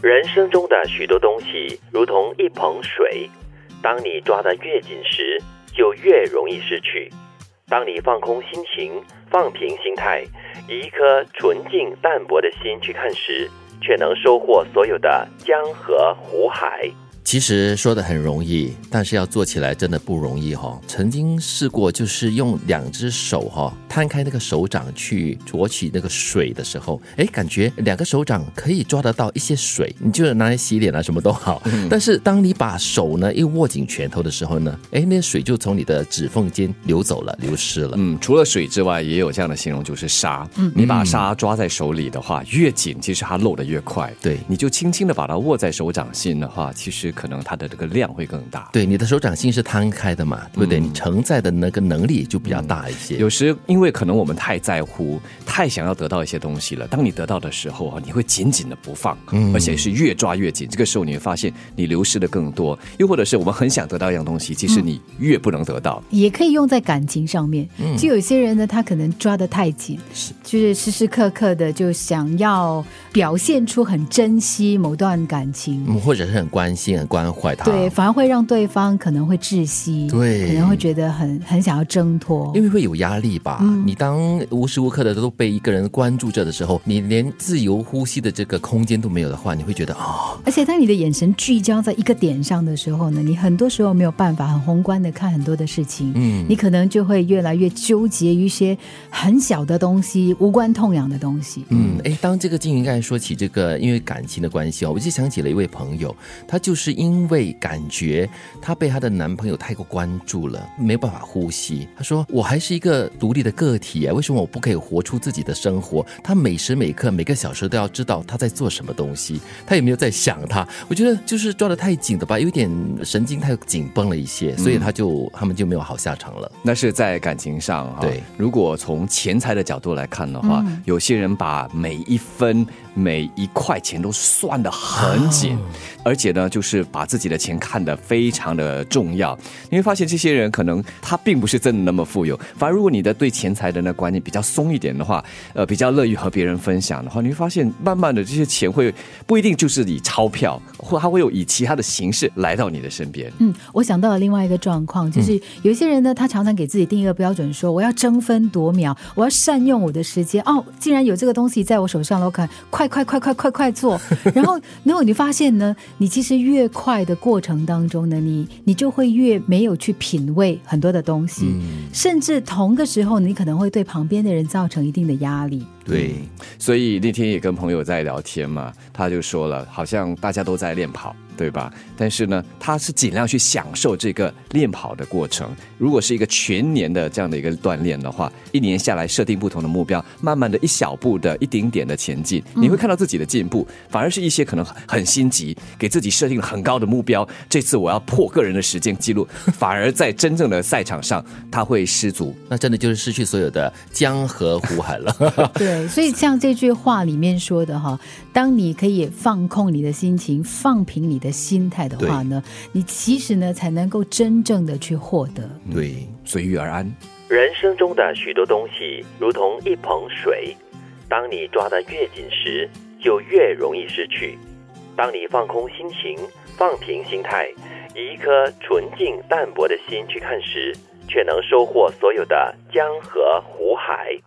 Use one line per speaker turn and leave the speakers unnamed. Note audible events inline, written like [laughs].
人生中的许多东西如同一捧水，当你抓得越紧时，就越容易失去。当你放空心情、放平心态，以一颗纯净淡泊的心去看时，却能收获所有的江河湖海。
其实说的很容易，但是要做起来真的不容易哈。曾经试过，就是用两只手哈摊开那个手掌去捉取那个水的时候，哎，感觉两个手掌可以抓得到一些水，你就拿来洗脸啊，什么都好。但是当你把手呢一握紧拳头的时候呢，哎，那水就从你的指缝间流走了，流失了。
嗯，除了水之外，也有这样的形容，就是沙。嗯，你把沙抓在手里的话，越紧，其实它漏的越快。
对，
你就轻轻的把它握在手掌心的话，其实。可能它的这个量会更大。
对，你的手掌心是摊开的嘛，对不对？你承载的那个能力就比较大一些。
有时因为可能我们太在乎、太想要得到一些东西了，当你得到的时候啊，你会紧紧的不放，而且是越抓越紧。这个时候你会发现你流失的更多。又或者是我们很想得到一样东西，其实你越不能得到。
也可以用在感情上面。就有些人呢，他可能抓的太紧，是就是时时刻刻的就想要表现出很珍惜某段感情，
或者是很关心。关怀他，
对，反而会让对方可能会窒息，
对，
可能会觉得很很想要挣脱，
因为会有压力吧。你当无时无刻的都被一个人关注着的时候，你连自由呼吸的这个空间都没有的话，你会觉得啊。
而且当你的眼神聚焦在一个点上的时候呢，你很多时候没有办法很宏观的看很多的事情，嗯，你可能就会越来越纠结于一些很小的东西、无关痛痒的东西。
嗯，哎，当这个金云刚才说起这个因为感情的关系哦，我就想起了一位朋友，他就是。因为感觉她被她的男朋友太过关注了，没有办法呼吸。她说：“我还是一个独立的个体啊，为什么我不可以活出自己的生活？她每时每刻、每个小时都要知道她在做什么东西，她有没有在想他？我觉得就是抓得太紧的吧，有点神经太紧绷了一些，所以他就 [laughs] 他们就没有好下场了。
那是在感情上哈。[laughs]
对，
如果从钱财的角度来看的话，有些人把每一分每一块钱都算得很紧，而且呢，就是。把自己的钱看得非常的重要，你会发现这些人可能他并不是真的那么富有。反而如果你的对钱财的那观念比较松一点的话，呃，比较乐于和别人分享的话，你会发现慢慢的这些钱会不一定就是以钞票，或他会有以其他的形式来到你的身边。
嗯，我想到了另外一个状况，就是有一些人呢，他常常给自己定一个标准，说我要争分夺秒，我要善用我的时间。哦，既然有这个东西在我手上了，我看快快快快快快做。[laughs] 然后，然后你发现呢，你其实越快的过程当中呢，你你就会越没有去品味很多的东西，甚至同个时候，你可能会对旁边的人造成一定的压力。
对，所以那天也跟朋友在聊天嘛，他就说了，好像大家都在练跑。对吧？但是呢，他是尽量去享受这个练跑的过程。如果是一个全年的这样的一个锻炼的话，一年下来设定不同的目标，慢慢的一小步的一丁点的前进，你会看到自己的进步。反而是一些可能很心急，给自己设定了很高的目标，这次我要破个人的时间记录，[laughs] 反而在真正的赛场上他会失足，
那真的就是失去所有的江河湖海了。[laughs]
对，所以像这句话里面说的哈，当你可以放空你的心情，放平你的。心态的话呢，你其实呢才能够真正的去获得。
对，随遇而安。
人生中的许多东西如同一捧水，当你抓得越紧时，就越容易失去。当你放空心情，放平心态，以一颗纯净淡泊的心去看时，却能收获所有的江河湖海。